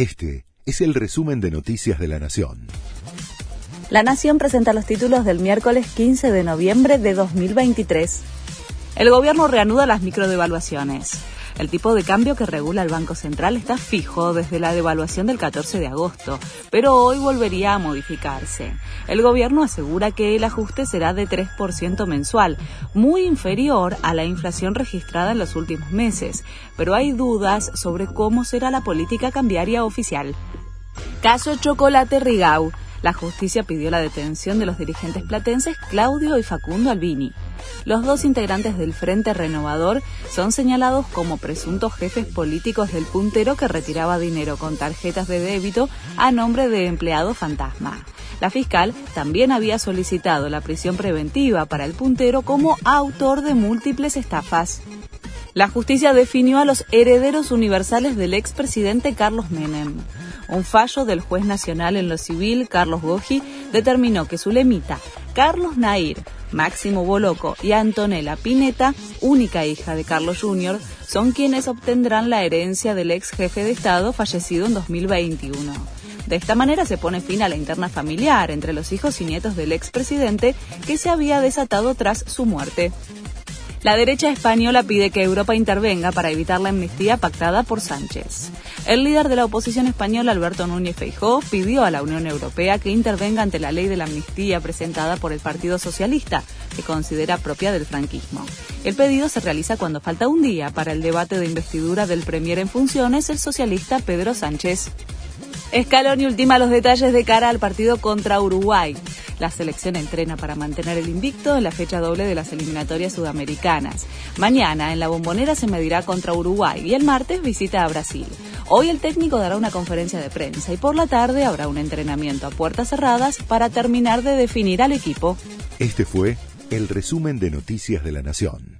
Este es el resumen de Noticias de la Nación. La Nación presenta los títulos del miércoles 15 de noviembre de 2023. El gobierno reanuda las microdevaluaciones. El tipo de cambio que regula el Banco Central está fijo desde la devaluación del 14 de agosto, pero hoy volvería a modificarse. El gobierno asegura que el ajuste será de 3% mensual, muy inferior a la inflación registrada en los últimos meses, pero hay dudas sobre cómo será la política cambiaria oficial. Caso Chocolate Rigau. La justicia pidió la detención de los dirigentes platenses Claudio y Facundo Albini. Los dos integrantes del Frente Renovador son señalados como presuntos jefes políticos del puntero que retiraba dinero con tarjetas de débito a nombre de empleado fantasma. La fiscal también había solicitado la prisión preventiva para el puntero como autor de múltiples estafas. La justicia definió a los herederos universales del expresidente Carlos Menem. Un fallo del juez nacional en lo civil, Carlos Goji, determinó que su lemita, Carlos Nair, Máximo Boloco y Antonella Pineta, única hija de Carlos Jr., son quienes obtendrán la herencia del ex jefe de Estado fallecido en 2021. De esta manera se pone fin a la interna familiar entre los hijos y nietos del expresidente que se había desatado tras su muerte. La derecha española pide que Europa intervenga para evitar la amnistía pactada por Sánchez. El líder de la oposición española, Alberto Núñez Feijó, pidió a la Unión Europea que intervenga ante la ley de la amnistía presentada por el Partido Socialista, que considera propia del franquismo. El pedido se realiza cuando falta un día para el debate de investidura del Premier en funciones, el socialista Pedro Sánchez. Escalón y ultima los detalles de cara al partido contra Uruguay. La selección entrena para mantener el invicto en la fecha doble de las eliminatorias sudamericanas. Mañana en la bombonera se medirá contra Uruguay y el martes visita a Brasil. Hoy el técnico dará una conferencia de prensa y por la tarde habrá un entrenamiento a puertas cerradas para terminar de definir al equipo. Este fue el resumen de Noticias de la Nación.